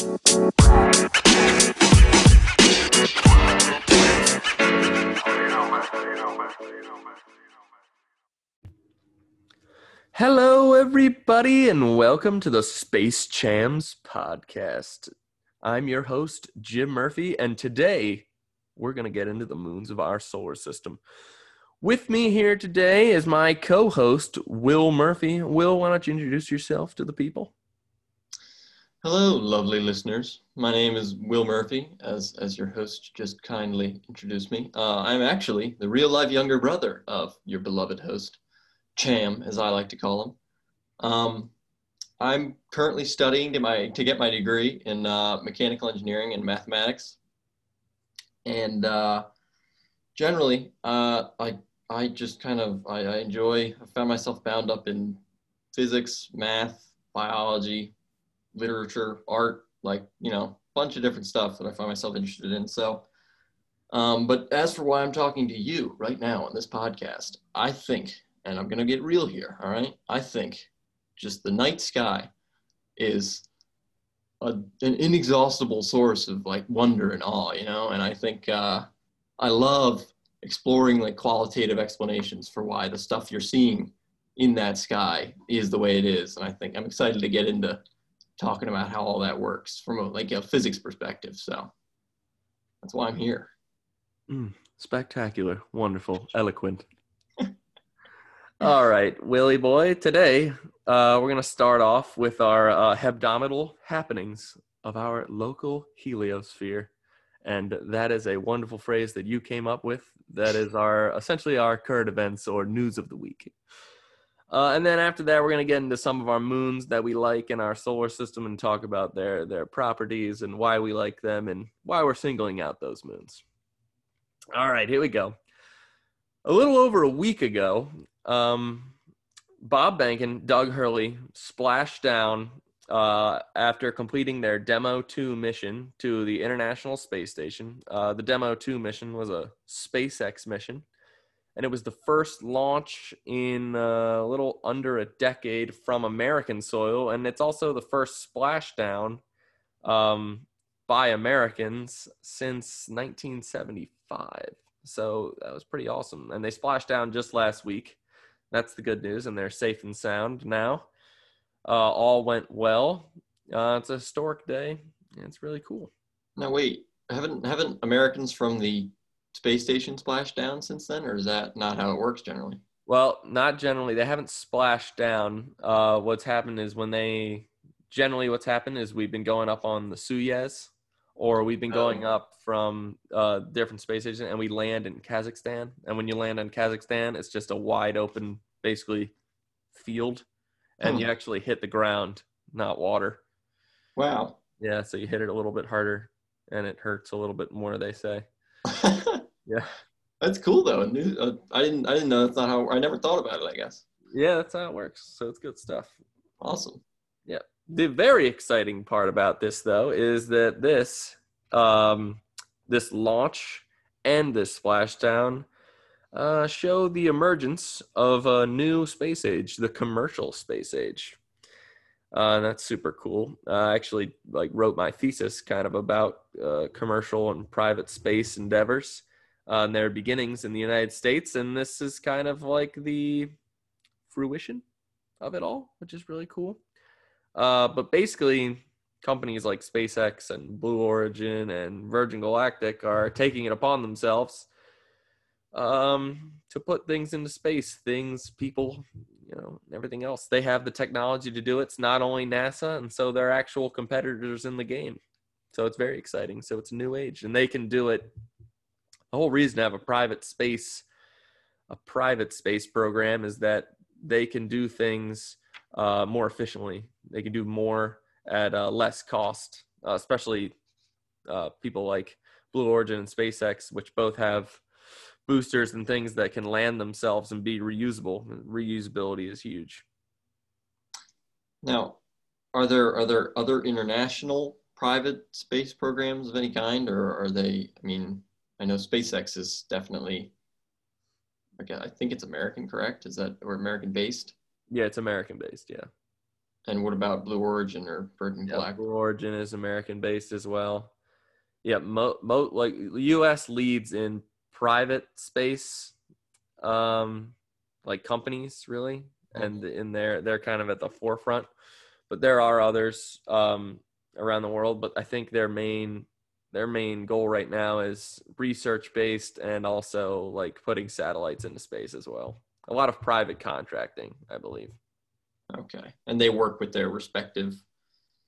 Hello, everybody, and welcome to the Space Jams podcast. I'm your host, Jim Murphy, and today we're going to get into the moons of our solar system. With me here today is my co host, Will Murphy. Will, why don't you introduce yourself to the people? Hello, lovely listeners. My name is Will Murphy, as, as your host just kindly introduced me. Uh, I'm actually the real life younger brother of your beloved host. Cham, as I like to call him. Um, I'm currently studying to my to get my degree in uh, mechanical engineering and mathematics, and uh, generally, uh, I I just kind of I, I enjoy. I found myself bound up in physics, math, biology, literature, art, like you know, a bunch of different stuff that I find myself interested in. So. Um, but as for why I'm talking to you right now on this podcast, I think and I'm going to get real here, all right? I think just the night sky is a, an inexhaustible source of like wonder and awe, you know? And I think uh, I love exploring like qualitative explanations for why the stuff you're seeing in that sky is the way it is. And I think I'm excited to get into talking about how all that works from a, like a physics perspective. So that's why I'm here. Mm, spectacular, wonderful, eloquent. All right, Willie boy. Today, uh, we're to start off with our uh, hebdomadal happenings of our local heliosphere. And that is a wonderful phrase that you came up with. That is our essentially our current events or news of the week. Uh, and then after that, we're going to get into some of our moons that we like in our solar system and talk about their their properties and why we like them and why we're singling out those moons. All right, here we go. A little over a week ago, um, Bob Behnken, Doug Hurley splashed down uh, after completing their Demo 2 mission to the International Space Station. Uh, the Demo 2 mission was a SpaceX mission, and it was the first launch in uh, a little under a decade from American soil, and it's also the first splashdown um, by Americans since 1975. So that was pretty awesome. And they splashed down just last week. That's the good news, and they're safe and sound now. Uh, all went well. Uh, it's a historic day. And it's really cool. Now wait, haven't haven't Americans from the space station splashed down since then, or is that not how it works generally? Well, not generally. They haven't splashed down. Uh, what's happened is when they generally what's happened is we've been going up on the Soyuz, or we've been going oh. up from uh, different space stations and we land in Kazakhstan. And when you land in Kazakhstan, it's just a wide open, basically, field, and you actually hit the ground, not water. Wow. Yeah, so you hit it a little bit harder, and it hurts a little bit more. They say. yeah. That's cool though. Uh, I didn't. I didn't know that's not how. I never thought about it. I guess. Yeah, that's how it works. So it's good stuff. Awesome. Yeah. The very exciting part about this, though, is that this um, this launch and this splashdown uh, show the emergence of a new space age, the commercial space age. Uh, that's super cool. I actually like wrote my thesis kind of about uh, commercial and private space endeavors uh, their beginnings in the United States, and this is kind of like the fruition of it all, which is really cool. Uh, but basically, companies like SpaceX and Blue Origin and Virgin Galactic are taking it upon themselves um, to put things into space, things, people, you know, everything else. They have the technology to do it. It's not only NASA, and so they're actual competitors in the game. So it's very exciting. So it's a new age, and they can do it. The whole reason to have a private space, a private space program, is that they can do things uh, more efficiently. They can do more at uh, less cost, uh, especially uh, people like Blue Origin and SpaceX, which both have boosters and things that can land themselves and be reusable. Reusability is huge. Now, are there are there other international private space programs of any kind, or are they? I mean, I know SpaceX is definitely. Okay, I think it's American, correct? Is that or American based? Yeah, it's American based. Yeah. And what about Blue Origin or Virgin Yeah, Black? Blue Origin is American based as well. Yeah, mo, mo like U.S. leads in private space, um, like companies really, and in there they're kind of at the forefront. But there are others um, around the world. But I think their main their main goal right now is research based and also like putting satellites into space as well. A lot of private contracting, I believe. Okay. And they work with their respective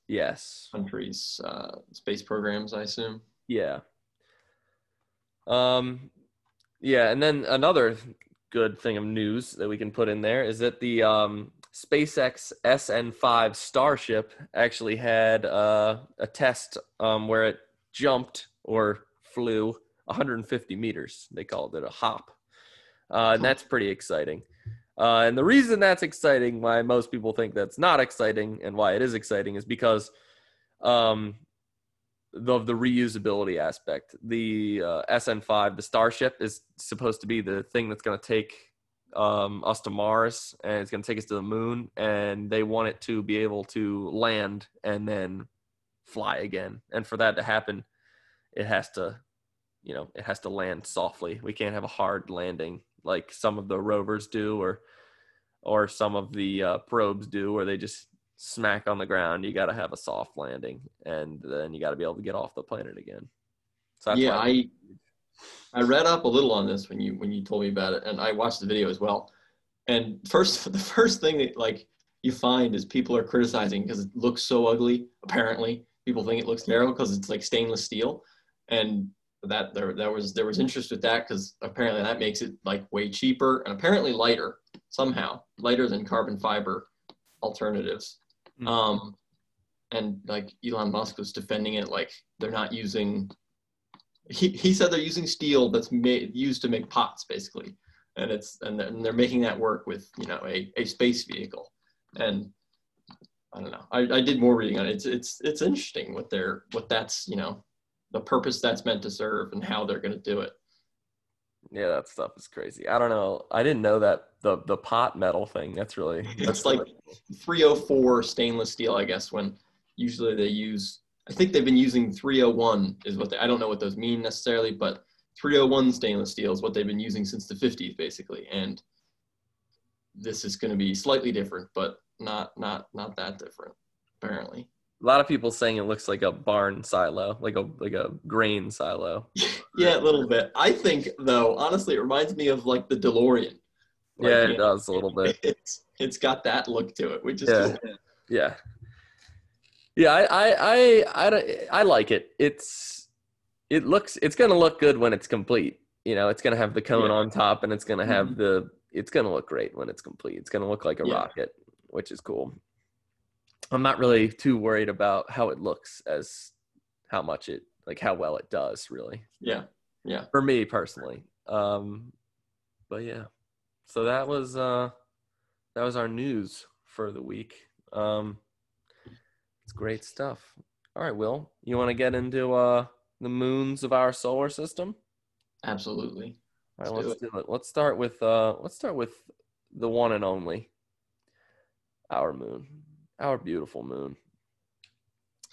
Yes. countries' uh, space programs, I assume. Yeah. Um yeah, and then another good thing of news that we can put in there is that the um SpaceX SN5 Starship actually had uh, a test um, where it jumped or flew 150 meters. They called it a hop. Uh, and that's pretty exciting. Uh, and the reason that's exciting, why most people think that's not exciting, and why it is exciting, is because um, of the reusability aspect. The uh, SN5, the Starship, is supposed to be the thing that's going to take um, us to Mars and it's going to take us to the moon. And they want it to be able to land and then fly again. And for that to happen, it has to, you know, it has to land softly. We can't have a hard landing like some of the rovers do or or some of the uh, probes do where they just smack on the ground. You got to have a soft landing, and then you got to be able to get off the planet again. So that's yeah, I I read up a little on this when you when you told me about it, and I watched the video as well. And first, the first thing that like you find is people are criticizing because it looks so ugly. Apparently, people think it looks terrible because it's like stainless steel, and that there there was there was interest with that because apparently that makes it like way cheaper and apparently lighter somehow lighter than carbon fiber alternatives. Mm-hmm. Um, and like Elon Musk was defending it like they're not using he, he said they're using steel that's made used to make pots basically and it's and they're, and they're making that work with you know a, a space vehicle and i don't know. I, I did more reading on it. It's it's it's interesting what they're what that's you know the purpose that's meant to serve and how they're going to do it. Yeah that stuff is crazy. I don't know. I didn't know that the the pot metal thing that's really that's it's like 304 stainless steel i guess when usually they use I think they've been using 301 is what they, I don't know what those mean necessarily, but 301 stainless steel is what they've been using since the 50s basically. And this is going to be slightly different, but not not not that different apparently. A lot of people saying it looks like a barn silo, like a like a grain silo. yeah, a little bit. I think though, honestly, it reminds me of like the DeLorean. Like, yeah, it does a little bit. It's it's got that look to it, which is yeah. Cool. Yeah. Yeah, I, I, I, I, I like it. It's, it looks, it's gonna look good when it's complete. You know, it's gonna have the cone yeah. on top, and it's gonna have mm-hmm. the, it's gonna look great when it's complete. It's gonna look like a yeah. rocket, which is cool. I'm not really too worried about how it looks as how much it, like how well it does, really. Yeah, yeah. For me personally, um, but yeah. So that was, uh, that was our news for the week. Um, it's great stuff. All right, Will, you want to get into uh, the moons of our solar system? Absolutely. All right, let's, let's do, it. do, it. Let's start with uh, let's start with the one and only our moon, our beautiful moon.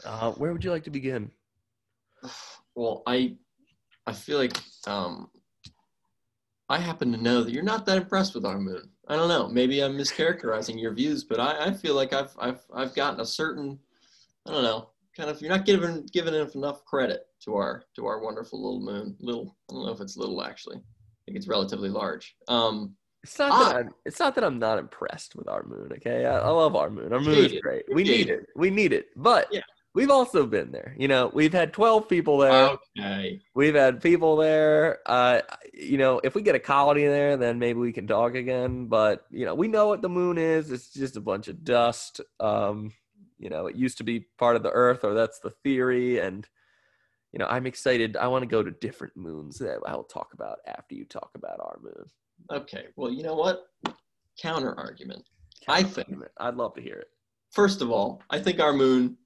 Uh, where would you like to begin? Well, I I feel like um, I happen to know that you're not that impressed with our moon. I don't know. Maybe I'm mischaracterizing your views, but I, I feel like I've I've I've gotten a certain I don't know, kind of you're not giving giving enough credit to our to our wonderful little moon. Little, I don't know if it's little actually. I think it's relatively large. Um, it's not ah, that I'm, it's not that I'm not impressed with our moon. Okay, I, I love our moon. Our moon is great. We need it. We need it. But yeah. we've also been there. You know, we've had 12 people there. Okay. We've had people there. Uh, you know, if we get a colony there, then maybe we can talk again. But you know, we know what the moon is. It's just a bunch of dust. Um, you know it used to be part of the earth or that's the theory and you know i'm excited i want to go to different moons that i'll talk about after you talk about our moon okay well you know what counter argument i think i'd love to hear it first of all i think our moon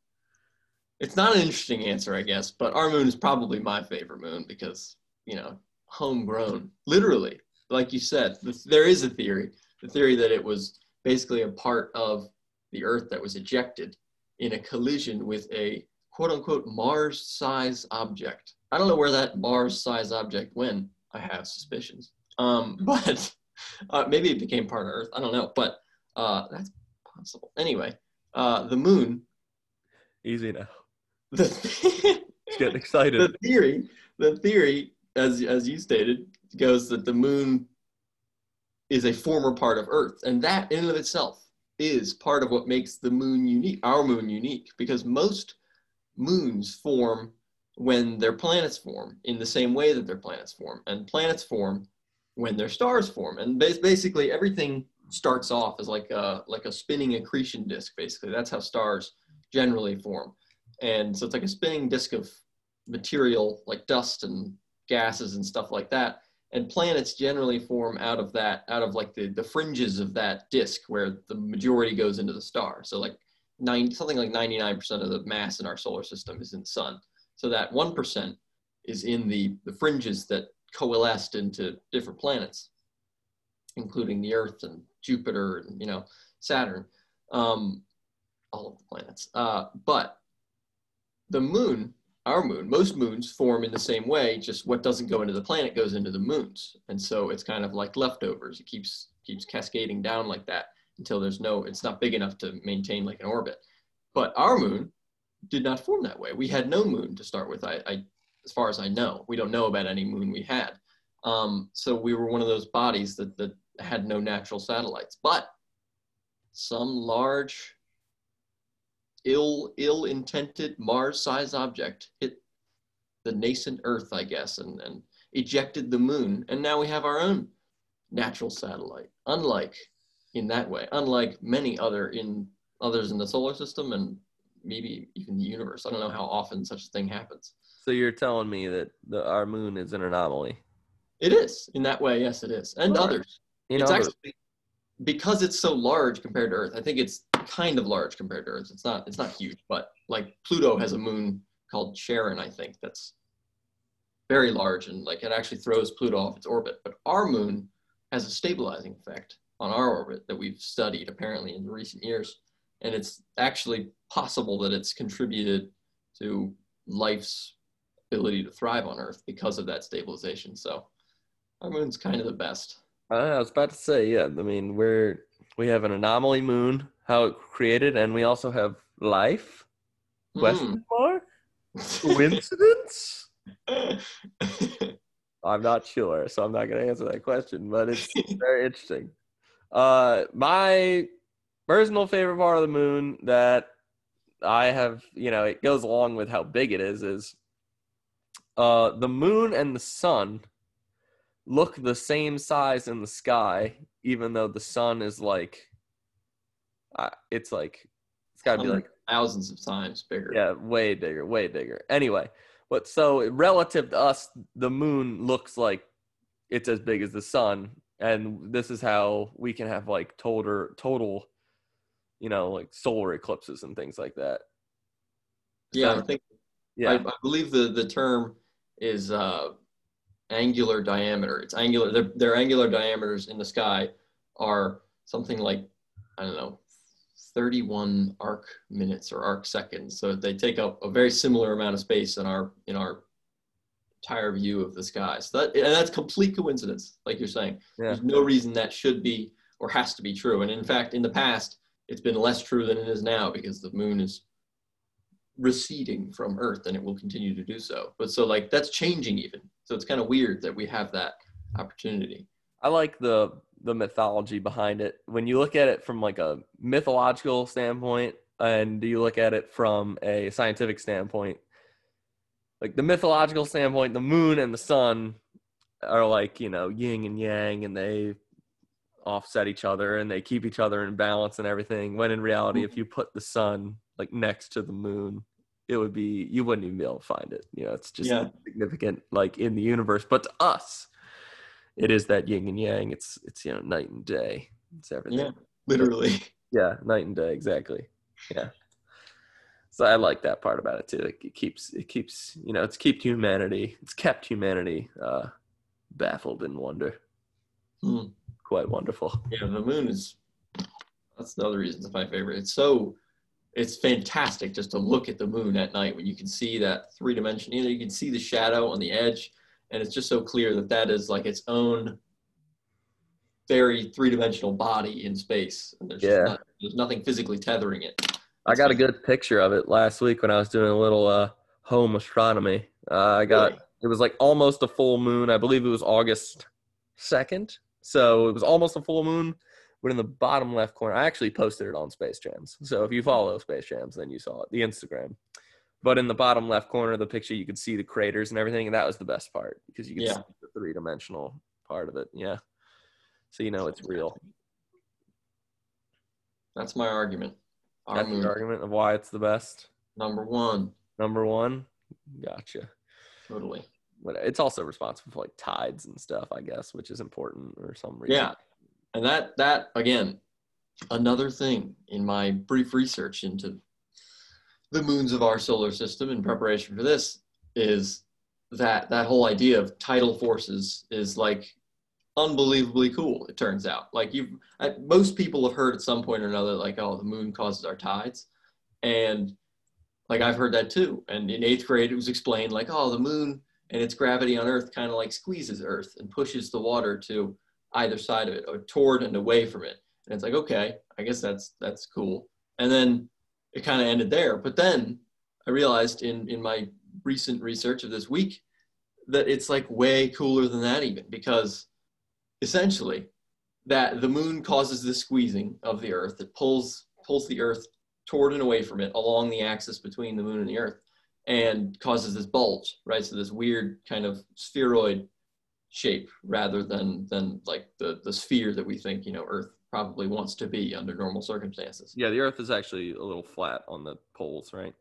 it's not an interesting answer i guess but our moon is probably my favorite moon because you know homegrown literally like you said there is a theory the theory that it was basically a part of the Earth that was ejected in a collision with a quote unquote Mars size object. I don't know where that Mars size object went. I have suspicions. Um, but uh, maybe it became part of Earth. I don't know. But uh, that's possible. Anyway, uh, the moon. Easy now. The, It's getting excited. the theory, the theory, as as you stated, goes that the moon is a former part of Earth, and that in and of itself is part of what makes the moon unique, our moon unique, because most moons form when their planets form in the same way that their planets form, and planets form when their stars form, and bas- basically everything starts off as like a like a spinning accretion disk. Basically, that's how stars generally form, and so it's like a spinning disk of material like dust and gases and stuff like that. And planets generally form out of that out of like the, the fringes of that disk where the majority goes into the star. So like nine something like 99% of the mass in our solar system is in the sun. So that 1% is in the the fringes that coalesced into different planets including the earth and jupiter and you know saturn um, all of the planets uh, but the moon our moon, most moons form in the same way, just what doesn't go into the planet goes into the moons. And so it's kind of like leftovers. It keeps keeps cascading down like that until there's no, it's not big enough to maintain like an orbit. But our moon did not form that way. We had no moon to start with. I, I as far as I know, we don't know about any moon we had. Um, so we were one of those bodies that, that had no natural satellites. But some large ill ill intended Mars sized object hit the nascent Earth, I guess, and, and ejected the moon. And now we have our own natural satellite. Unlike in that way, unlike many other in others in the solar system and maybe even the universe. I don't know how often such a thing happens. So you're telling me that the, our moon is an anomaly? It is in that way. Yes, it is, and Alright. others. You it's know, actually because it's so large compared to Earth. I think it's kind of large compared to Earth. It's not it's not huge, but like Pluto has a moon called Charon, I think that's very large and like it actually throws Pluto off its orbit. But our moon has a stabilizing effect on our orbit that we've studied apparently in recent years, and it's actually possible that it's contributed to life's ability to thrive on Earth because of that stabilization. So our moon's kind of the best. I was about to say, yeah. I mean, we're we have an anomaly moon, how it created, and we also have life. Question mark? Coincidence? I'm not sure, so I'm not going to answer that question, but it's very interesting. Uh, my personal favorite part of the moon that I have, you know, it goes along with how big it is, is uh, the moon and the sun look the same size in the sky, even though the sun is like, uh, it's like, it's got to be like thousands of times bigger. yeah, way bigger, way bigger. Anyway, but so relative to us, the moon looks like it's as big as the sun, and this is how we can have like total, total, you know, like solar eclipses and things like that. Yeah, I think Yeah, I, I believe the the term is uh, angular diameter. It's angular. Their, their angular diameters in the sky are something like I don't know, 31 arc minutes or arc seconds. So they take up a very similar amount of space in our in our entire view of the sky. So that and that's complete coincidence, like you're saying. Yeah. There's no reason that should be or has to be true. And in fact, in the past, it's been less true than it is now because the moon is receding from Earth and it will continue to do so. But so like that's changing even. So it's kind of weird that we have that opportunity. I like the the mythology behind it. When you look at it from like a mythological standpoint, and you look at it from a scientific standpoint, like the mythological standpoint, the moon and the sun are like you know yin and yang, and they offset each other and they keep each other in balance and everything. When in reality, if mm-hmm. you put the sun like next to the moon, it would be you wouldn't even be able to find it. You know, it's just Yeah. significant like in the universe. But to us, it is that yin and yang. It's it's you know night and day. It's everything. Yeah, literally. Yeah, night and day, exactly. Yeah. So I like that part about it too. Like it keeps it keeps you know it's kept humanity it's kept humanity uh, baffled in wonder. Hmm. Quite wonderful. Yeah, the moon is That's another reason it's my favorite. It's so it's fantastic just to look at the moon at night when you can see that three dimension. You know, you can see the shadow on the edge, and it's just so clear that that is like its own very three dimensional body in space. And there's Yeah. not, there's nothing physically tethering it. I got a good picture of it last week when I was doing a little uh, home astronomy. Uh, I got Really? it was like almost a full moon. I believe it was August second, so it was almost a full moon. But in the bottom left corner, I actually posted it on Space Jams. So if you follow Space Jams, then you saw it, the Instagram. But in the bottom left corner of the picture, you could see the craters and everything, and that was the best part because you could Yeah. see the three dimensional part of it. Yeah, so you know it's real. That's my argument. Our That's the argument of why it's the best. number one, Number one, gotcha. totally. But it's also responsible for like tides and stuff, I guess, which is important or some reason. Yeah. And that that again, another thing in my brief research into the moons of our solar system in preparation for this is that that whole idea of tidal forces is like unbelievably cool it turns out. Like you most people have heard at some point or another like oh the moon causes our tides. And like i've heard that too. And in eighth grade it was explained like oh the moon and its gravity on earth kind of like squeezes earth and pushes the water to either side of it or toward and away from it. And it's like okay i guess that's that's cool. And then it kind of ended there. But then i realized in in my recent research of this week that it's like way cooler than that even because essentially that the moon causes this squeezing of the earth. It pulls pulls the earth toward and away from it along the axis between the moon and the earth and causes this bulge right? So this weird kind of spheroid shape rather than than like the the sphere that we think you know earth probably wants to be under normal circumstances Yeah, the Earth is actually a little flat on the poles, right?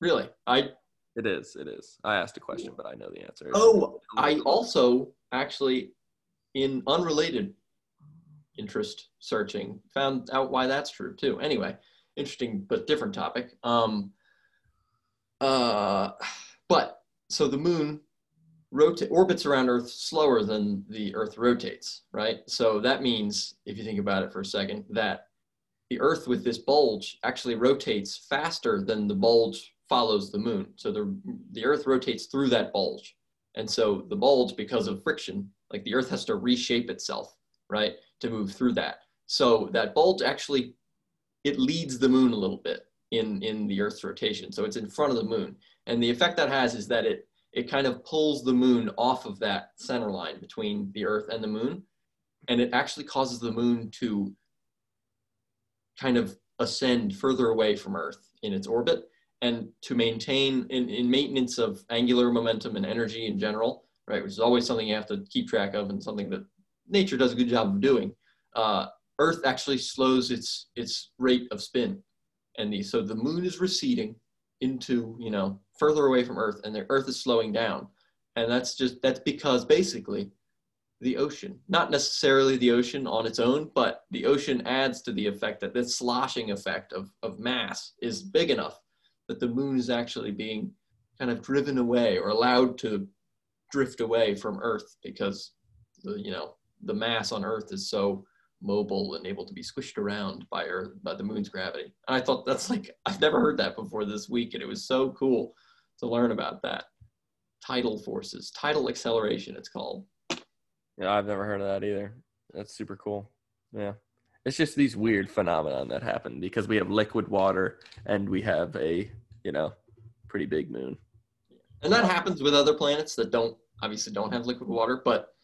really i It is. It is. I asked a question, but I know the answer. Oh, I also actually, in unrelated interest searching, found out why that's true too. Anyway, interesting but different topic. Um, uh, but so the moon rota- orbits around Earth slower than the Earth rotates, right? So that means, if you think about it for a second, that the Earth with this bulge actually rotates faster than the bulge follows the moon. So the the Earth rotates through that bulge, and so the bulge, because of friction, like the Earth has to reshape itself, right, to move through that. So that bulge actually it leads the moon a little bit in in the Earth's rotation. So it's in front of the moon, and the effect that has is that it it kind of pulls the moon off of that center line between the Earth and the moon, and it actually causes the moon to kind of ascend further away from Earth in its orbit and to maintain in, in maintenance of angular momentum and energy in general, right, which is always something you have to keep track of and something that nature does a good job of doing. Uh, Earth actually slows its its rate of spin, and the so the moon is receding into you know further away from Earth, and the Earth is slowing down, and that's just that's because basically the ocean, not necessarily the ocean on its own, but the ocean adds to the effect that this sloshing effect of, of mass is big enough that the moon is actually being kind of driven away or allowed to drift away from Earth because the you know the mass on Earth is so mobile and able to be squished around by Earth by the moon's gravity. And I thought that's like I've never heard that before this week, and it was so cool to learn about that. Tidal forces, tidal acceleration, it's called. Yeah, I've never heard of that either. That's super cool. Yeah. It's just these weird phenomenon that happen because we have liquid water and we have a, you know, pretty big moon. And that happens with other planets that don't obviously don't have liquid water, but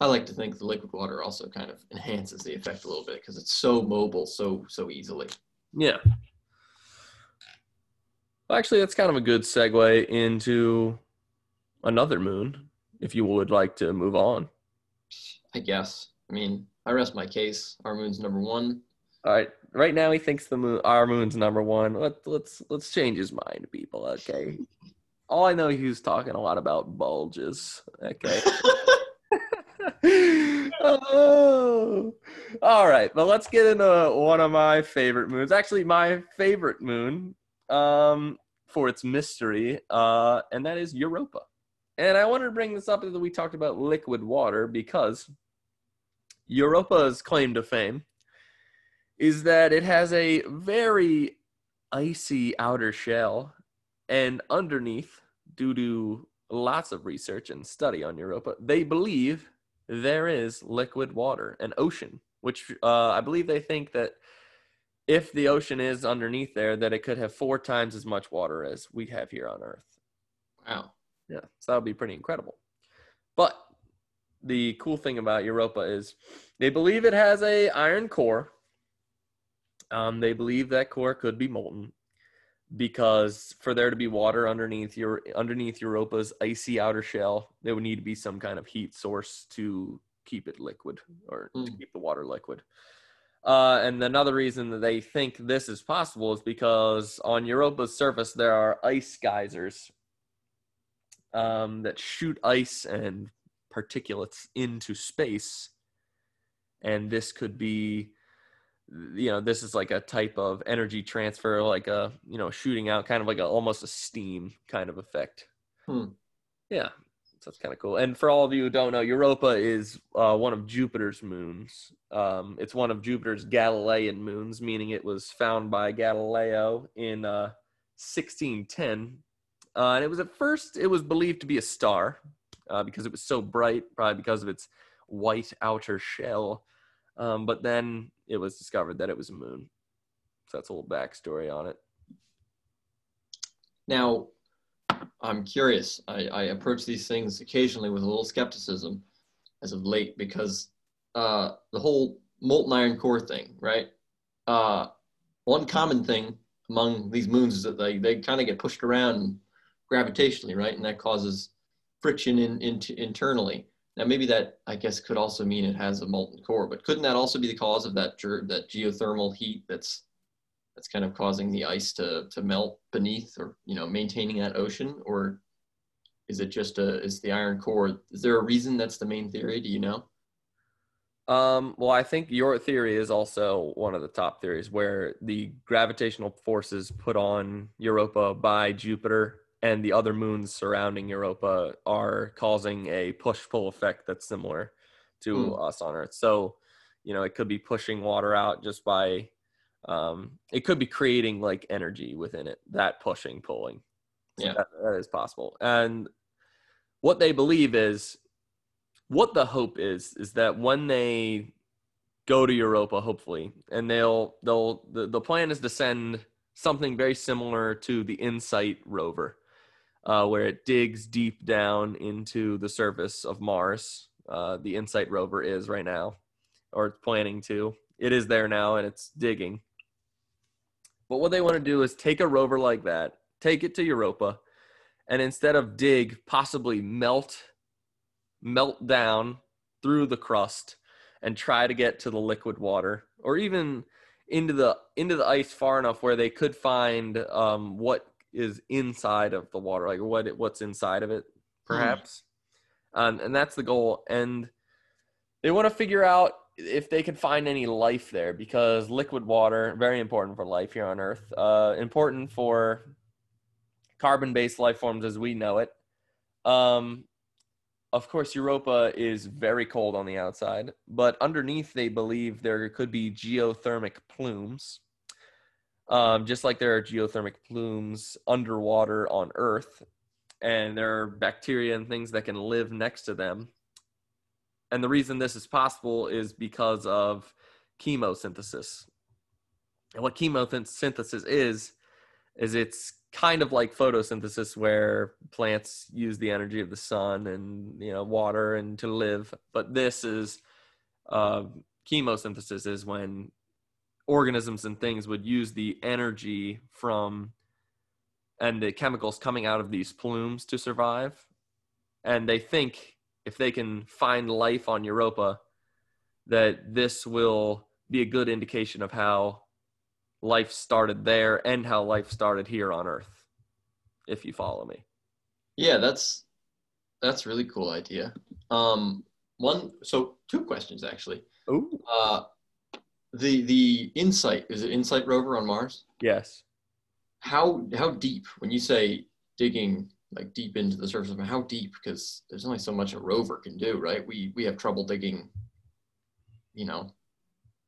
I like to think the liquid water also kind of enhances the effect a little bit because it's so mobile so so easily. Yeah. Well, actually, that's kind of a good segue into another moon, if you would like to move on. I guess. I mean, I rest my case. Our moon's number one. All right. Right now, he thinks the moon, our moon's number one. Let, let's let's change his mind, people. Okay. All I know, he was talking a lot about bulges. Okay. oh. All right. But let's get into one of my favorite moons. Actually, my favorite moon, um, for its mystery, uh, and that is Europa. And I wanted to bring this up that we talked about liquid water because Europa's claim to fame is that it has a very icy outer shell, and underneath, due to lots of research and study on Europa, they believe there is liquid water, an ocean, which uh, I believe they think that if the ocean is underneath there, that it could have four times as much water as we have here on Earth. Wow. Yeah, so that would be pretty incredible. But the cool thing about Europa is they believe it has a iron core. Um, they believe that core could be molten because for there to be water underneath your underneath Europa's icy outer shell, there would need to be some kind of heat source to keep it liquid or mm. to hmm. keep the water liquid. Uh, and another reason that they think this is possible is because on Europa's surface there are ice geysers um, that shoot ice and particulates into space. And this could be, you know, this is like a type of energy transfer, like a, you know, shooting out kind of like a, almost a steam kind of effect. Hmm. Yeah. So that's kind of cool. And for all of you who don't know, Europa is uh, one of Jupiter's moons. Um, it's one of Jupiter's Galilean moons, meaning it was found by Galileo in uh, 1610 uh, and it was at first, it was believed to be a star uh, because it was so bright, probably because of its white outer shell. Um, but then it was discovered that it was a moon. So that's a little backstory on it. Now, I'm curious. I, I approach these things occasionally with a little skepticism as of late because uh, the whole molten iron core thing, right? Uh, one common thing among these moons is that they, they kind of get pushed around gravitationally, right? And that causes friction in, in internally. Now, maybe that I guess could also mean it has a molten core, but couldn't that also be the cause of that that geothermal heat that's that's kind of causing the ice to to melt beneath, or you know, maintaining that ocean, or is it just a is the iron core? Is there a reason that's the main theory? Do you know? Um, well, I think your theory is also one of the top theories, where the gravitational forces put on Europa by Jupiter and the other moons surrounding Europa are causing a push pull effect that's similar to mm. us on Earth. So, you know, it could be pushing water out just by, um, it could be creating like energy within it, that pushing, pulling. So yeah, that, that is possible. And what they believe is, what the hope is, is that when they go to Europa, hopefully, and they'll, they'll, the, the plan is to send something very similar to the InSight rover uh, where it digs deep down into the surface of Mars. Uh, the InSight rover is right now, or it's planning to. It is there now and it's digging. But what they want to do is take a rover like that, take it to Europa, and instead of dig, possibly melt, melt down through the crust and try to get to the liquid water, or even into the into the ice far enough where they could find um, what is inside of the water, like what it, what's inside of it, hmm. perhaps. Um, and that's the goal. And they want to figure out if they can find any life there because liquid water very important for life here on Earth. Uh, important for carbon-based life forms as we know it. Um, of course, Europa is very cold on the outside, but underneath, they believe there could be geothermic plumes um, just like there are geothermic plumes underwater on Earth, and there are bacteria and things that can live next to them. And the reason this is possible is because of chemosynthesis. And what chemosynthesis is, is it's kind of like photosynthesis where plants use the energy of the sun and you know water and to live but this is uh, chemosynthesis is when organisms and things would use the energy from and the chemicals coming out of these plumes to survive. And they think if they can find life on Europa, that this will be a good indication of how life started there and how life started here on Earth, if you follow me. Yeah, that's that's really cool idea. Um, one, so two questions actually. Ooh. Uh, the the InSight is it InSight rover on Mars? Yes. How how deep when you say digging like deep into the surface of how deep because there's only so much a rover can do, right? We we have trouble digging, you know,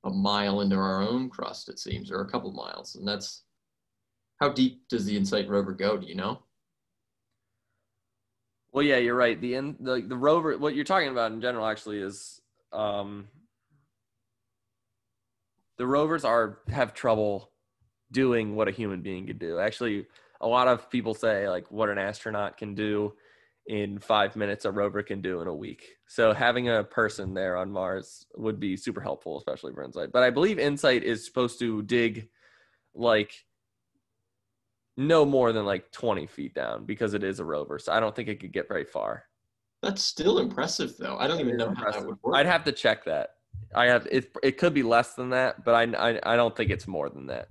a mile into our own crust, it seems, or a couple miles. And that's how deep does the InSight rover go? Do you know? Well, yeah, you're right. The in, the the rover, what you're talking about in general, actually, is um, the rovers are have trouble doing what a human being could do. Actually, a lot of people say like what an astronaut can do in five minutes, a rover can do in a week. So having a person there on Mars would be super helpful, especially for InSight. But I believe InSight is supposed to dig like no more than like 20 feet down because it is a rover. So I don't think it could get very far. That's still impressive, though. I don't even know how that would work. I'd have to check that. I have it. It could be less than that, but I, I I don't think it's more than that.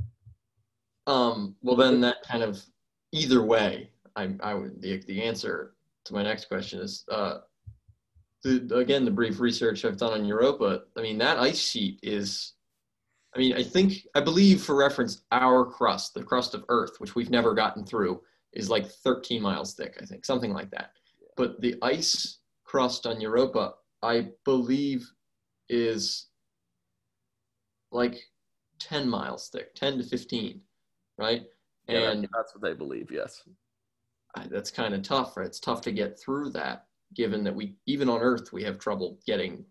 Um. Well, then that kind of either way, I I would the the answer to my next question is uh, the, again the brief research I've done on Europa. I mean that ice sheet is. I mean, I think I believe for reference, our crust, the crust of Earth, which we've never gotten through, is like 13 miles thick. I think something like that. But the ice crust on Europa, I believe, is like 10 miles thick, 10 to 15, right? Yeah, and that's what they believe. Yes. that's kind of tough, right? It's tough to get through that, given that we, even on Earth, we have trouble getting.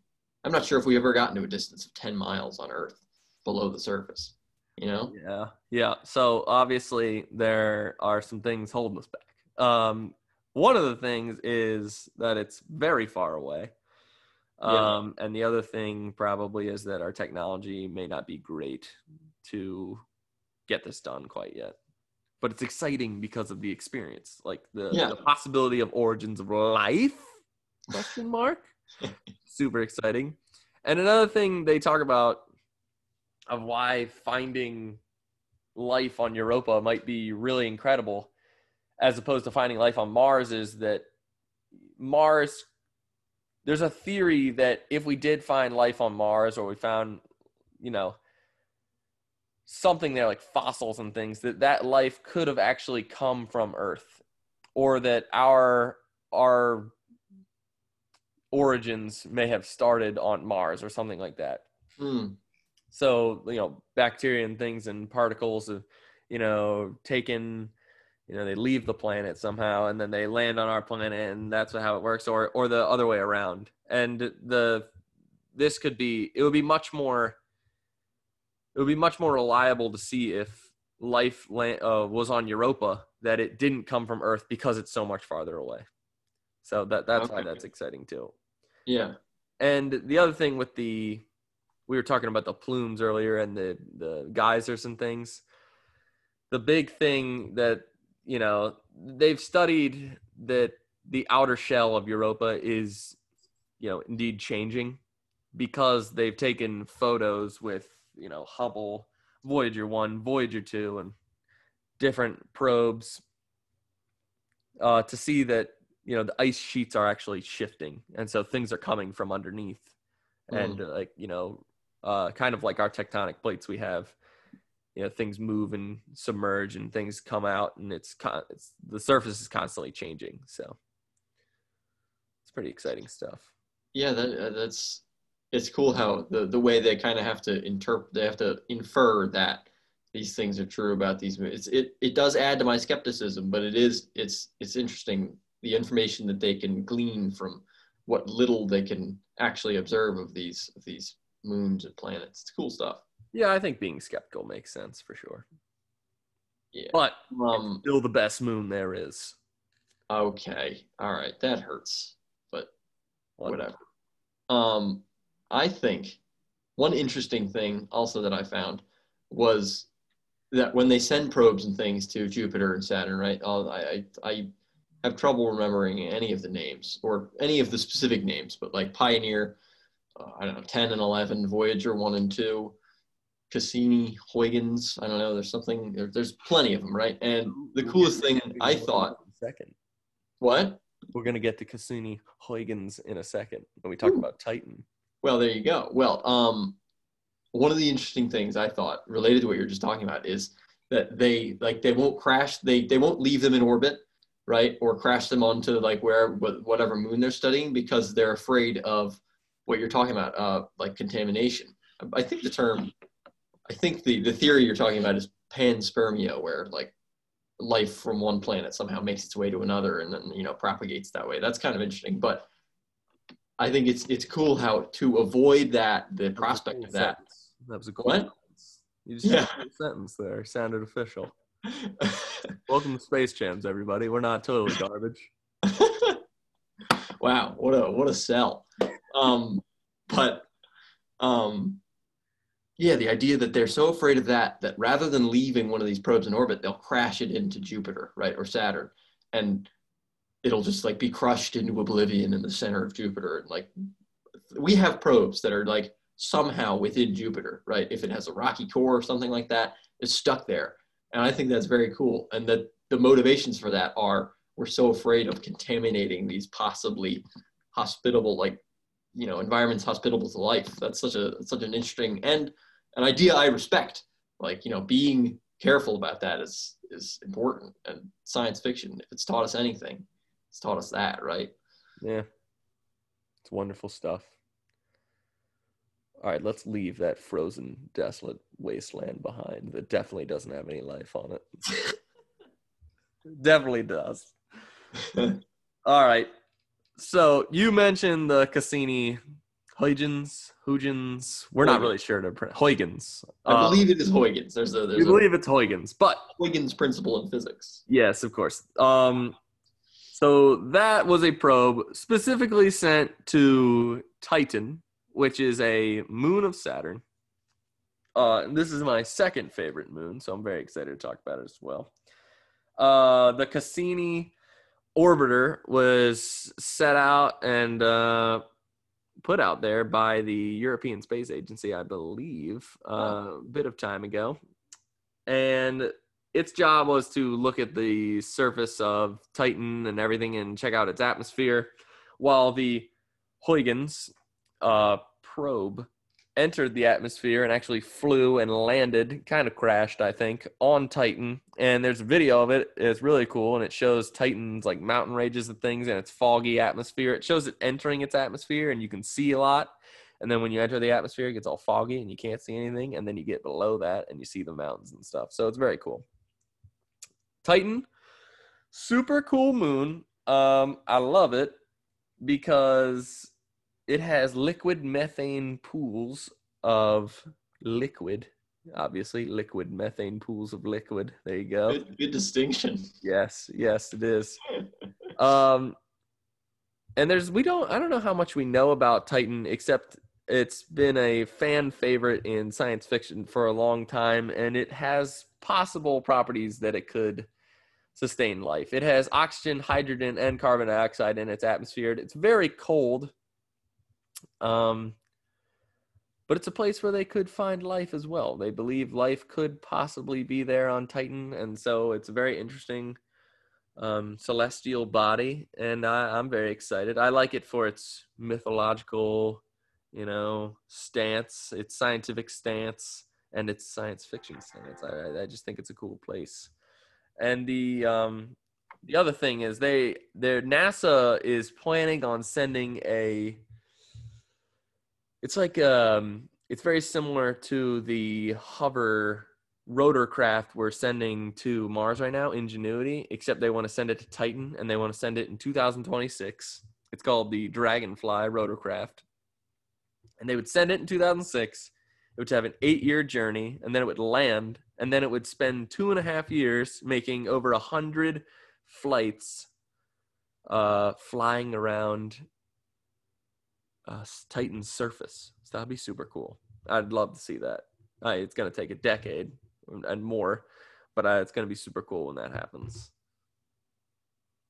I'm not sure if we ever gotten to a distance of 10 miles on Earth below the surface, you know? Yeah. Yeah. So obviously, there are some things holding us back. Um, one of the things is that it's very far away. Yeah. Um, and the other thing probably is that our technology may not be great to get this done quite yet. But it's exciting because of the experience, like the, Yeah. the possibility of origins of life? Question mark. Super exciting. And another thing they talk about of why finding life on Europa might be really incredible, as opposed to finding life on Mars, is that Mars there's a theory that if we did find life on Mars or we found, you know, something there like fossils and things, that that life could have actually come from Earth, or that our our origins may have started on Mars or something like that. Hmm. So you know, bacteria and things and particles have, you know, taken you know they leave the planet somehow and then they land on our planet and that's how it works or or the other way around and the this could be it would be much more it would be much more reliable to see if life uh, was on europa that it didn't come from earth because it's so much farther away. So that that's why that's exciting too. Yeah. and the other thing with the we were talking about the plumes earlier and the the geysers and things. The big thing that you know they've studied that the outer shell of europa is you know indeed changing because they've taken photos with you know hubble voyager 1 voyager 2 and different probes uh, to see that you know the ice sheets are actually shifting and so things are coming from underneath. And uh, like you know uh, kind of like our tectonic plates we have you know things move and submerge and things come out and it's, con- it's the surface is constantly changing so. It's pretty exciting stuff. Yeah, that uh, that's it's cool how the the way they kind of have to interpret they have to infer that these things are true about these movies. It's, it it does add to my skepticism, but it is it's it's interesting the information that they can glean from what little they can actually observe of these of these moons and planets. It's cool stuff. yeah i think being skeptical makes sense for sure Yeah. but Um. still the best moon there is Okay. All right. That hurts. But whatever. Um, I think one interesting thing also that I found was that when they send probes and things to Jupiter and Saturn, right? I, I, I have trouble remembering any of the names or any of the specific names, but like Pioneer, uh, I don't know, 10 and 11, Voyager 1 and 2, Cassini, Huygens, I don't know, there's something, there, there's plenty of them, right? And the coolest thing I thought, second what? we're going to get to Cassini Huygens in a second when we talk Ooh. about Titan. Well, there you go. Well, um, one of the interesting things I thought related to what you're just talking about is that they like they won't crash. They they won't leave them in orbit, right, or crash them onto like where wh- whatever moon they're studying because they're afraid of what you're talking about, uh, like contamination. I think the term, I think the the theory you're talking about is panspermia, where like life from one planet somehow makes its way to another and then you know propagates that way. That's kind of interesting, but I think it's it's cool how to avoid that the prospect cool of that. sentence. That was a cool What? sentence. You just Yeah. sentence there. Sounded official. Welcome to Space Jams, everybody. We're not totally garbage. wow, what a what a sell. Um, but um, yeah, the idea that they're so afraid of that that rather than leaving one of these probes in orbit, they'll crash it into Jupiter, right, or Saturn, and it'll just like be crushed into oblivion in the center of Jupiter. And like we have probes that are like somehow within Jupiter, right? If it has a rocky core or something like that, it's stuck there. And I think that's very cool. And that the motivations for that are we're so afraid of contaminating these possibly hospitable, like, you know, environments hospitable to life. That's such a such an interesting and an idea I respect. Like, you know, being careful about that is is important. And science fiction, if it's taught us anything, it's taught us that, right? Yeah. It's wonderful stuff. All right, let's leave that frozen, desolate wasteland behind that definitely doesn't have any life on it. definitely does. All right. So you mentioned the Cassini Huygens, Huygens. We're not really sure to pronounce Huygens. I Um, believe it is Huygens. There's a we there's a believe it's Huygens, but Huygens principle in physics. Yes, of course. Um, so that was a probe specifically sent to Titan, which is a moon of Saturn. Uh, and this is my second favorite moon, so I'm very excited to talk about it as well. Uh, the Cassini orbiter was set out and uh, put out there by the European Space Agency, I believe, uh, a bit of time ago. And its job was to look at the surface of Titan and everything and check out its atmosphere, while the Huygens uh, probe entered the atmosphere and actually flew and landed, kind of crashed, I think, on Titan. And there's a video of it. It's really cool, and it shows Titan's like mountain ranges and things, and its foggy atmosphere. It shows it entering its atmosphere, and you can see a lot. And then when you enter the atmosphere, it gets all foggy and you can't see anything. And then you get below that and you see the mountains and stuff. So it's very cool. Titan, super cool moon. Um, I love it because it has liquid methane pools of liquid. Obviously, liquid methane pools of liquid. There you go. Good, good distinction. Yes, yes, it is. Um, and there's we don't I don't know how much we know about Titan except it's been a fan favorite in science fiction for a long time, and it has possible properties that it could sustain life. It has oxygen, hydrogen, and carbon dioxide in its atmosphere. It's very cold. Um, but it's a place where they could find life as well. They believe life could possibly be there on Titan, and so it's a very interesting um, celestial body, and I, I'm very excited. I like it for its mythological, you know, stance, its scientific stance, and its science fiction stance. I, I- I just think it's a cool place. And the um, the other thing is they their NASA is planning on sending a. It's like um, it's very similar to the hover rotorcraft we're sending to Mars right now, Ingenuity, except they want to send it to Titan and they want to send it in 2026. It's called the Dragonfly rotorcraft. And they would send it in 2006. It would have an eight year journey and then it would land and then it would spend two and a half years making over a hundred flights uh, flying around uh, Titan's surface. So that'd be super cool. I'd love to see that. Uh, it's going to take a decade and more, but uh, it's going to be super cool when that happens.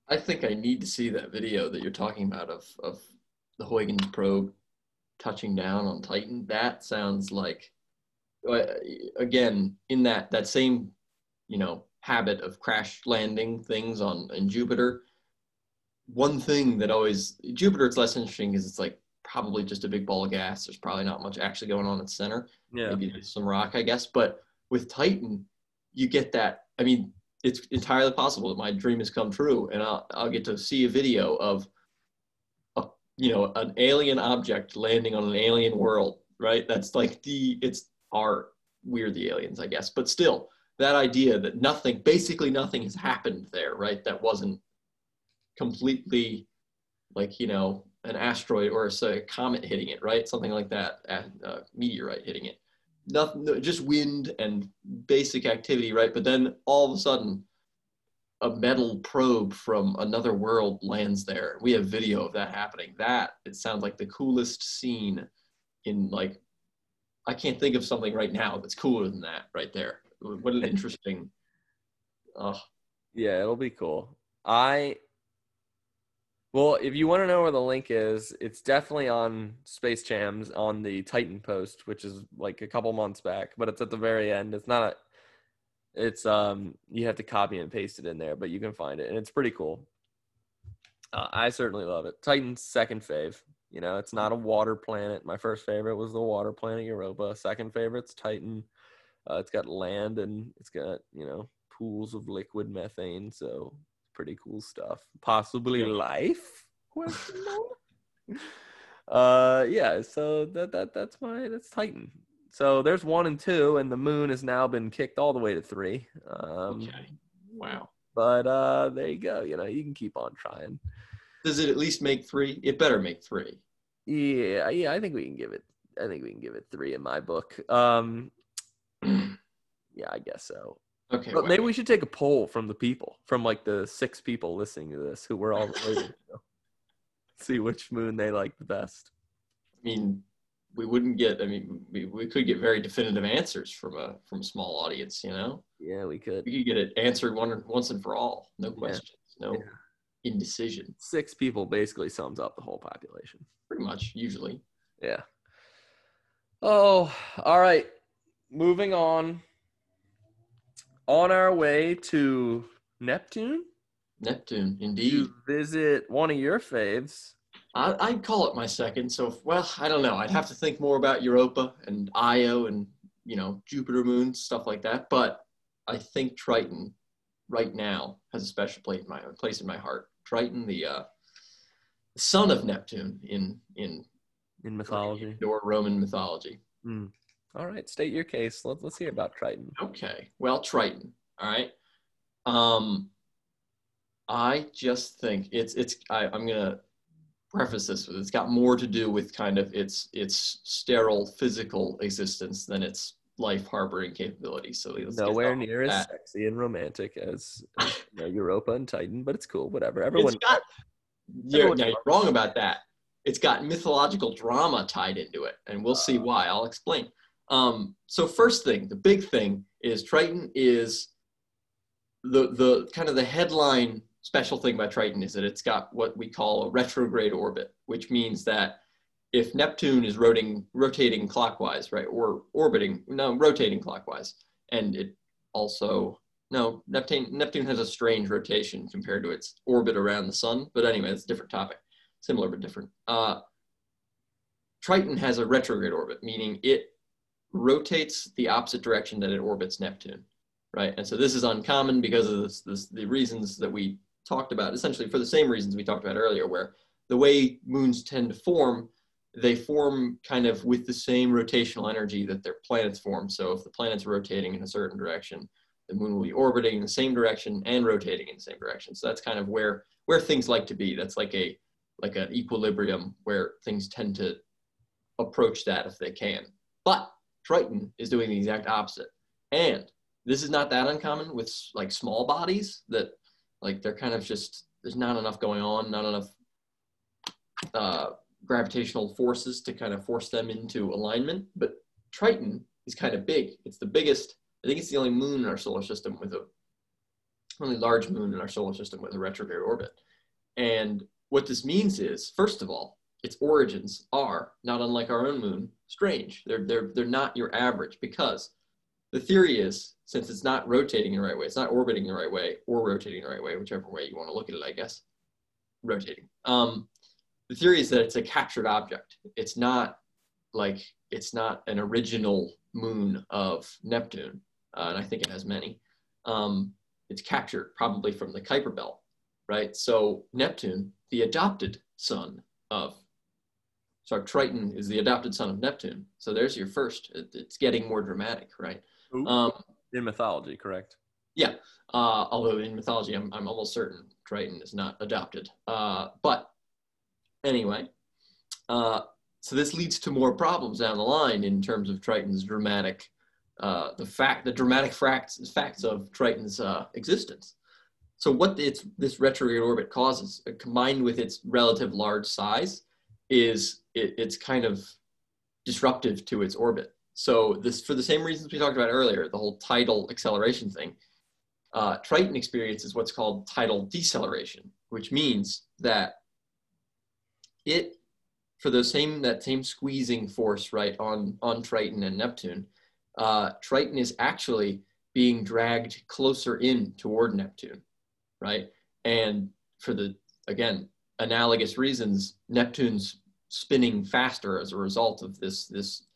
I think I need to see that video that you're talking about of of the Huygens probe touching down on Titan. That sounds like uh, again in that that same you know habit of crash landing things on in Jupiter. One thing that always Jupiter it's less interesting because it's like probably just a big ball of gas. There's probably not much actually going on the center. Yeah. maybe there's some rock, I guess. But with Titan, you get that. I mean, it's entirely possible that my dream has come true, and I'll I'll get to see a video of, you know, an alien object landing on an alien world right? That's like the it's our we're the aliens, I guess. But still, that idea that nothing, basically nothing has happened there, right? That wasn't completely like, you know, an asteroid or a, comet hitting it, right? Something like that, a meteorite hitting it. Nothing, just wind and basic activity, right? But then all of a sudden, a metal probe from another world lands there. We have video of that happening. That it sounds like the coolest scene in like I can't think of something right now that's cooler than that right there. What an interesting. Oh. Yeah, it'll be cool. I. Well, if you want to know where the link is, it's definitely on Space Jams on the Titan post, which is like a couple months back, but it's at the very end. It's not. It's um you have to copy and paste it in there, but you can find it, and it's pretty cool. Uh, I certainly love it. Titan's second fave. You know, it's not a water planet. My first favorite was the water planet Europa. Second favorite's Titan. Uh, it's got land and it's got you know pools of liquid methane, so pretty cool stuff. Possibly life? Question mark. uh, yeah. So that that that's my that's Titan. So there's one and two, and the moon has now been kicked all the way to three. Um, okay. Wow. But uh, there you go. You know, you can keep on trying. Does it at least make three? It better make three. Yeah, yeah, I think we can give it. I think we can give it three in my book. Um, yeah, I guess so. Okay, but maybe we should take a poll from the people, from like the six people listening to this, who we're all related. See which moon they like the best. I mean, we wouldn't get. I mean, we, we could get very definitive answers from a from a small audience. You know. Yeah, we could. We could get it answered one once and for all. No questions. Yeah. No. Yeah indecision. Six people basically sums up the whole population. Pretty much, usually. Yeah. Oh, all right. Moving on. On our way to Neptune. Neptune, indeed. To visit one of your faves. I, I'd call it my second. So, well, I don't know. I'd have to think more about Europa and Io and, you know, Jupiter moons, stuff like that. But I think Triton right now has a special place in my place in my heart. Triton, the uh, son of Neptune in in in mythology or Roman mythology. Mm. All right, state your case. Let's let's hear about Triton. Okay, well, Triton. All right. Um, I just think it's it's. I, I'm gonna preface this with it's got more to do with kind of its its sterile physical existence than its life harboring capability. So nowhere near as sexy and romantic as, as you know, Europa and Titan, but it's cool. Whatever. Everyone. Got, you're, you're wrong about that. It's got mythological drama tied into it, and we'll see why. I'll explain. Um, so first thing, the big thing is Triton is the the kind of the headline special thing about Triton is that it's got what we call a retrograde orbit, which means that if Neptune is rotating rotating clockwise, right, or orbiting, no, rotating clockwise, and it also no Neptune Neptune has a strange rotation compared to its orbit around the sun. But anyway, it's a different topic, similar but different. Uh, Triton has a retrograde orbit, meaning it rotates the opposite direction that it orbits Neptune, right? And so this is uncommon because of this, this, the reasons that we talked about, essentially for the same reasons we talked about earlier, where the way moons tend to form they form kind of with the same rotational energy that their planets form. So if the planet's rotating in a certain direction, the moon will be orbiting in the same direction and rotating in the same direction. So that's kind of where where things like to be. That's like a like an equilibrium where things tend to approach that if they can. But Triton is doing the exact opposite. And this is not that uncommon with like small bodies that like they're kind of just there's not enough going on, not enough uh, gravitational forces to kind of force them into alignment. But Triton is kind of big. It's the biggest. I think it's the only moon in our solar system with a only large moon in our solar system with a retrograde orbit. And what this means is, first of all, its origins are not unlike our own moon, strange. They're they're they're not your average because the theory is since it's not rotating the right way, it's not orbiting the right way or rotating the right way, whichever way you want to look at it, I guess. Rotating. Um, the theory is that it's a captured object. It's not like it's not an original moon of Neptune, uh, and I think it has many. Um, it's captured probably from the Kuiper Belt, right? So Neptune, the adopted son of So Triton is the adopted son of Neptune. So there's your first. It, it's getting more dramatic, right? Um, In mythology, correct? Yeah. Uh, although in mythology, I'm, I'm almost certain Triton is not adopted. Uh, but anyway, uh, so this leads to more problems down the line in terms of Triton's dramatic, uh, the fact, the dramatic facts, facts of Triton's uh, existence. So what its this retrograde orbit causes, uh, combined with its relative large size, is it, it's kind of disruptive to its orbit. So this, for the same reasons we talked about earlier, the whole tidal acceleration thing, uh, Triton experiences what's called tidal deceleration, which means that it, for the same that same squeezing force right on on Triton and Neptune, uh, Triton is actually being dragged closer in toward Neptune, right? And for the again analogous reasons, Neptune's spinning faster as a result of this this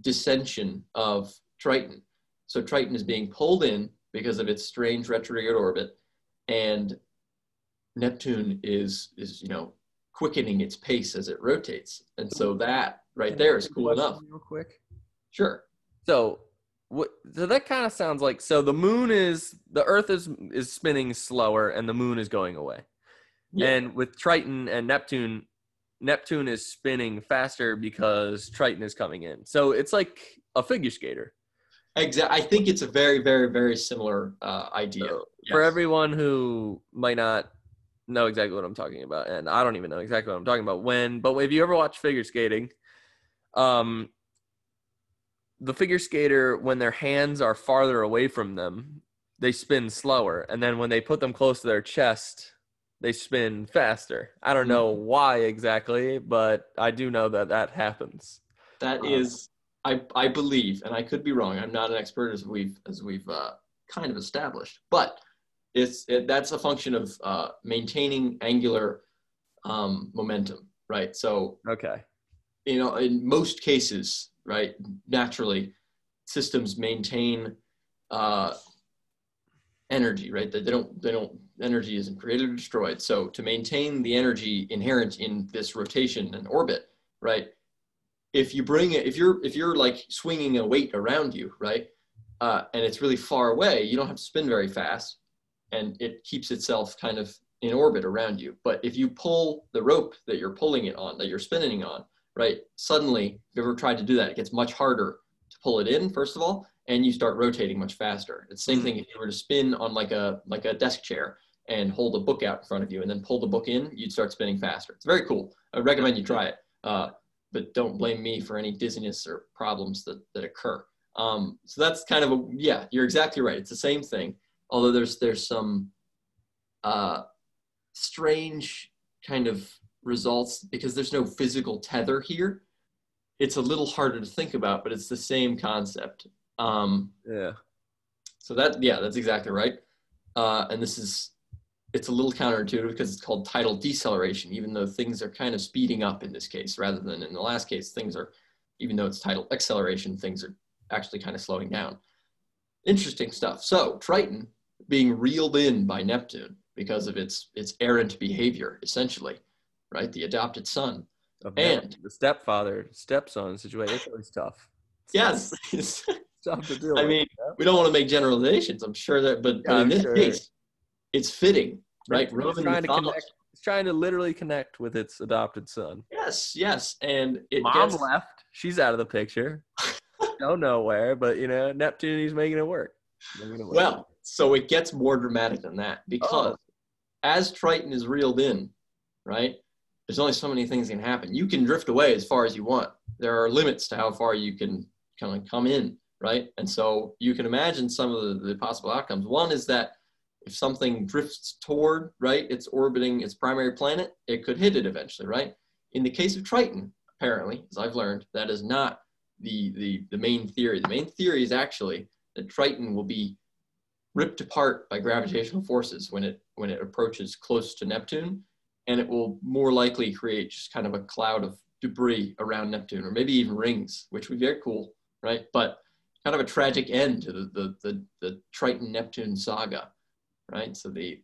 dissension of Triton. So Triton is being pulled in because of its strange retrograde orbit, and Neptune is is you know quickening its pace as it rotates, and so that right there is cool enough. Real quick. Sure. So what? So that kind of sounds like so the moon is the Earth is is spinning slower and the moon is going away, Yeah. and with Triton and Neptune, Neptune is spinning faster because Triton is coming in. So it's like a figure skater. Exactly. I think it's a very, very, very similar uh, idea. So For everyone who might not know exactly what I'm talking about, and I don't even know exactly what I'm talking about when, but if you ever watch figure skating, um, the figure skater when their hands are farther away from them, they spin slower, and then when they put them close to their chest, they spin faster. I don't know why exactly, but I do know that that happens. That Um, is, I, I believe, and I could be wrong. I'm not an expert as we've as we've uh, kind of established, but it's it, that's a function of uh, maintaining angular um, momentum, right? So Okay. you know, in most cases, right, naturally, systems maintain uh, energy, right? That they don't, they don't, energy isn't created or destroyed. So to maintain the energy inherent in this rotation and orbit, right? If you bring it, if you're, if you're like swinging a weight around you, right, uh, and it's really far away, you don't have to spin very fast, and it keeps itself kind of in orbit around you. But if you pull the rope that you're pulling it on, that you're spinning on, right? Suddenly, if you ever tried to do that, it gets much harder to pull it in, first of all, and you start rotating much faster. It's the same thing if you were to spin on like a like a desk chair and hold a book out in front of you and then pull the book in, you'd start spinning faster. It's very cool. I recommend you try it. Uh, but don't blame me for any dizziness or problems that, that occur. Um, so that's kind of a yeah, you're exactly right. It's the same thing. Although there's there's some uh, strange kind of results because there's no physical tether here. It's a little harder to think about, but it's the same concept. Um, Yeah. so that yeah, that's exactly right. Uh, and this is it's a little counterintuitive because it's called tidal deceleration, even though things are kind of speeding up in this case, rather than in the last case, things are, even though it's tidal acceleration, things are actually kind of slowing down. Interesting stuff. So Triton being reeled in by Neptune because of its its errant behavior, essentially, right? The adopted son. Of And- the stepfather, stepson situation. It's always tough. It's Yes, it's- tough to deal I with. mean, we don't want to make generalizations. I'm sure that, but, but Yeah, in I'm this sure. case, it's fitting, right? It's Roman trying to connect. It's trying to literally connect with its adopted son. Yes, yes, and it Mom gets left. She's out of the picture. Go nowhere, but you know Neptune. He's making it work. Making it work. well. So it gets more dramatic than that because Oh. as Triton is reeled in, right? There's only so many things that can happen. You can drift away as far as you want. There are limits to how far you can kind of come in, right? And so you can imagine some of the, the possible outcomes. One is that if something drifts toward, right, it's orbiting its primary planet, it could hit it eventually, right? In the case of Triton, apparently, as I've learned, that is not the, the, the main theory. The main theory is actually that Triton will be ripped apart by gravitational forces when it when it approaches close to Neptune, and it will more likely create just kind of a cloud of debris around Neptune, or maybe even rings, which would be very cool, right? But kind of a tragic end to the the the, the Triton Neptune saga, right? So the,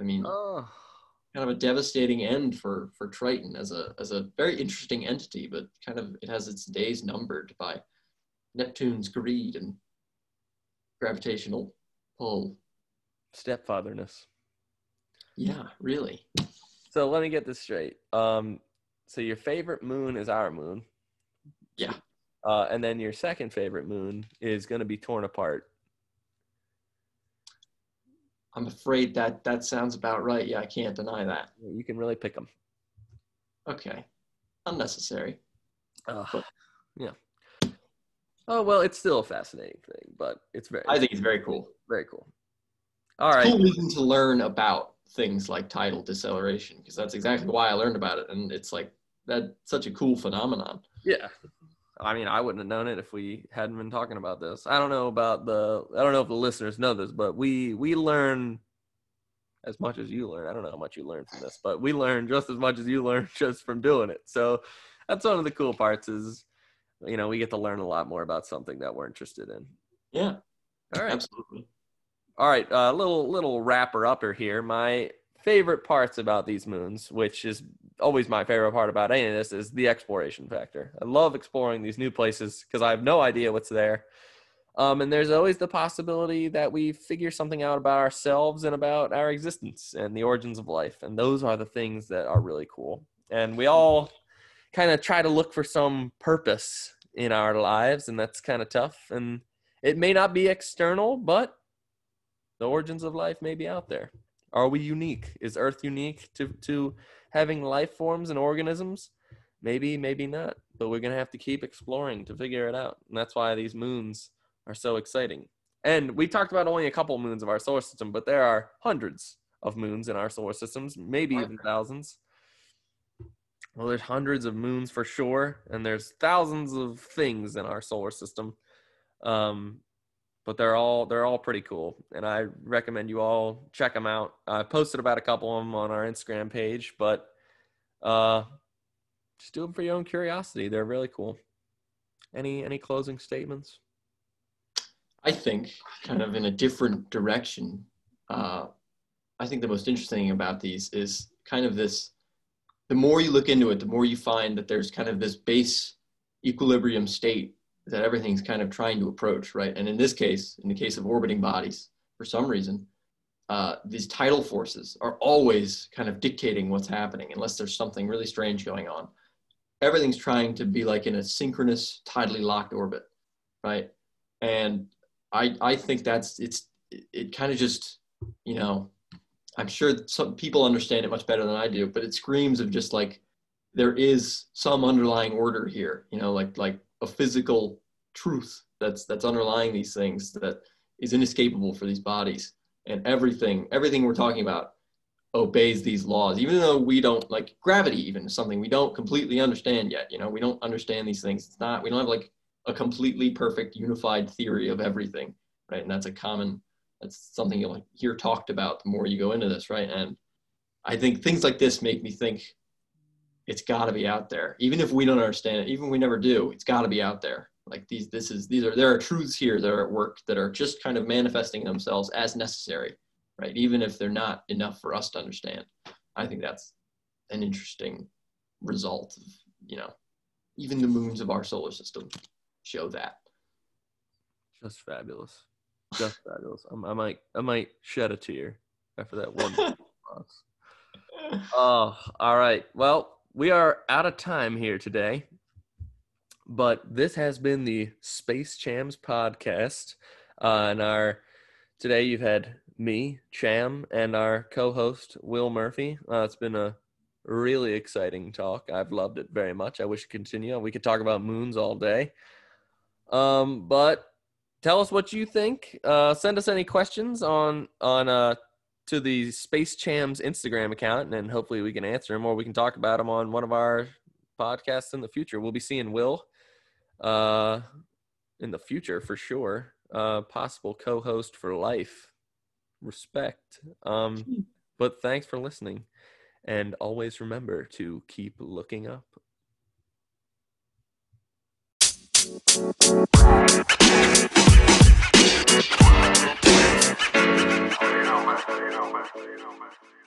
I mean, oh, kind of a devastating end for for Triton as a as a very interesting entity, but kind of it has its days numbered by Neptune's greed and gravitational pull. Stepfatherness. Yeah, really. So let me get this straight. Um, so your favorite moon is our moon. Yeah. Uh, and then your second favorite moon is going to be torn apart. I'm afraid that that sounds about right. Yeah, I can't deny that. You can really pick them. Okay. Unnecessary. Uh, But- yeah. Oh well, it's still a fascinating thing, but it's very, I think it's very cool. very cool. All right. Cool reason to learn about things like tidal deceleration because that's exactly why I learned about it, and it's like that such a cool phenomenon. Yeah. I mean, I wouldn't have known it if we hadn't been talking about this. I don't know about the I don't know if the listeners know this, but we we learn as much as you learn. I don't know how much you learn from this, but we learn just as much as you learn just from doing it. So that's one of the cool parts is you know, we get to learn a lot more about something that we're interested in. Yeah, All right. absolutely. All right, a uh, little little wrapper upper here. My favorite parts about these moons, which is always my favorite part about any of this, is the exploration factor. I love exploring these new places because I have no idea what's there. Um, and there's always the possibility that we figure something out about ourselves and about our existence and the origins of life. And those are the things that are really cool. And we all kind of try to look for some purpose in our lives, and that's kind of tough. And it may not be external, but the origins of life may be out there. Are we unique? Is Earth unique to, to having life forms and organisms? Maybe, maybe not. But we're going to have to keep exploring to figure it out. And that's why these moons are so exciting. And we talked about only a couple moons of our solar system, but there are hundreds of moons in our solar systems, maybe even thousands. Well, there's hundreds of moons for sure, and there's thousands of things in our solar system. Um, but they're all they're all pretty cool and i recommend you all check them out. I posted about a couple of them on our instagram page but uh just do them for your own curiosity. They're really cool. Any any closing statements? I think, kind of in a different direction, uh, I think the most interesting about these is kind of this the more you look into it, the more you find that there's kind of this base equilibrium state that everything's kind of trying to approach, right? And in this case, in the case of orbiting bodies, for some reason, uh, these tidal forces are always kind of dictating what's happening unless there's something really strange going on. Everything's trying to be like in a synchronous, tidally locked orbit, right? And I, I think that's it's it, it kind of just you know i'm sure some people understand it much better than i do but it screams of just like there is some underlying order here you know like like a physical truth that's that's underlying these things that is inescapable for these bodies. And everything everything we're talking about obeys these laws even though we don't like gravity even is something we don't completely understand yet you know? We don't understand these things. It's not we don't have like a completely perfect unified theory of everything right? And that's a common that's something you'll hear talked about the more you go into this right? And i think things like this make me think it's got to be out there. Even if we don't understand it even if we never do it's got to be out there. Like these this is these are there are truths here that are at work that are just kind of manifesting themselves as necessary right? Even if they're not enough for us to understand. I think that's an interesting result of you know even the moons of our solar system show that. Just fabulous. Just fabulous. I'm, i might i might shed a tear after that one. Oh, all right. Well, we are out of time here today, but this has been the Space Jams podcast. Uh, and our today you've had me, Cham, and our co-host Will Murphy. Uh, it's been a really exciting talk. I've loved it very much. I wish it continue. We could talk about moons all day. Um, but tell us what you think. Uh, send us any questions on on uh, to the Space Jams Instagram account, and then hopefully we can answer them or we can talk about them on one of our podcasts in the future. We'll be seeing Will uh, in the future for sure. Uh, possible co-host for life. Respect. Um, but thanks for listening, and always remember to keep looking up. Man. You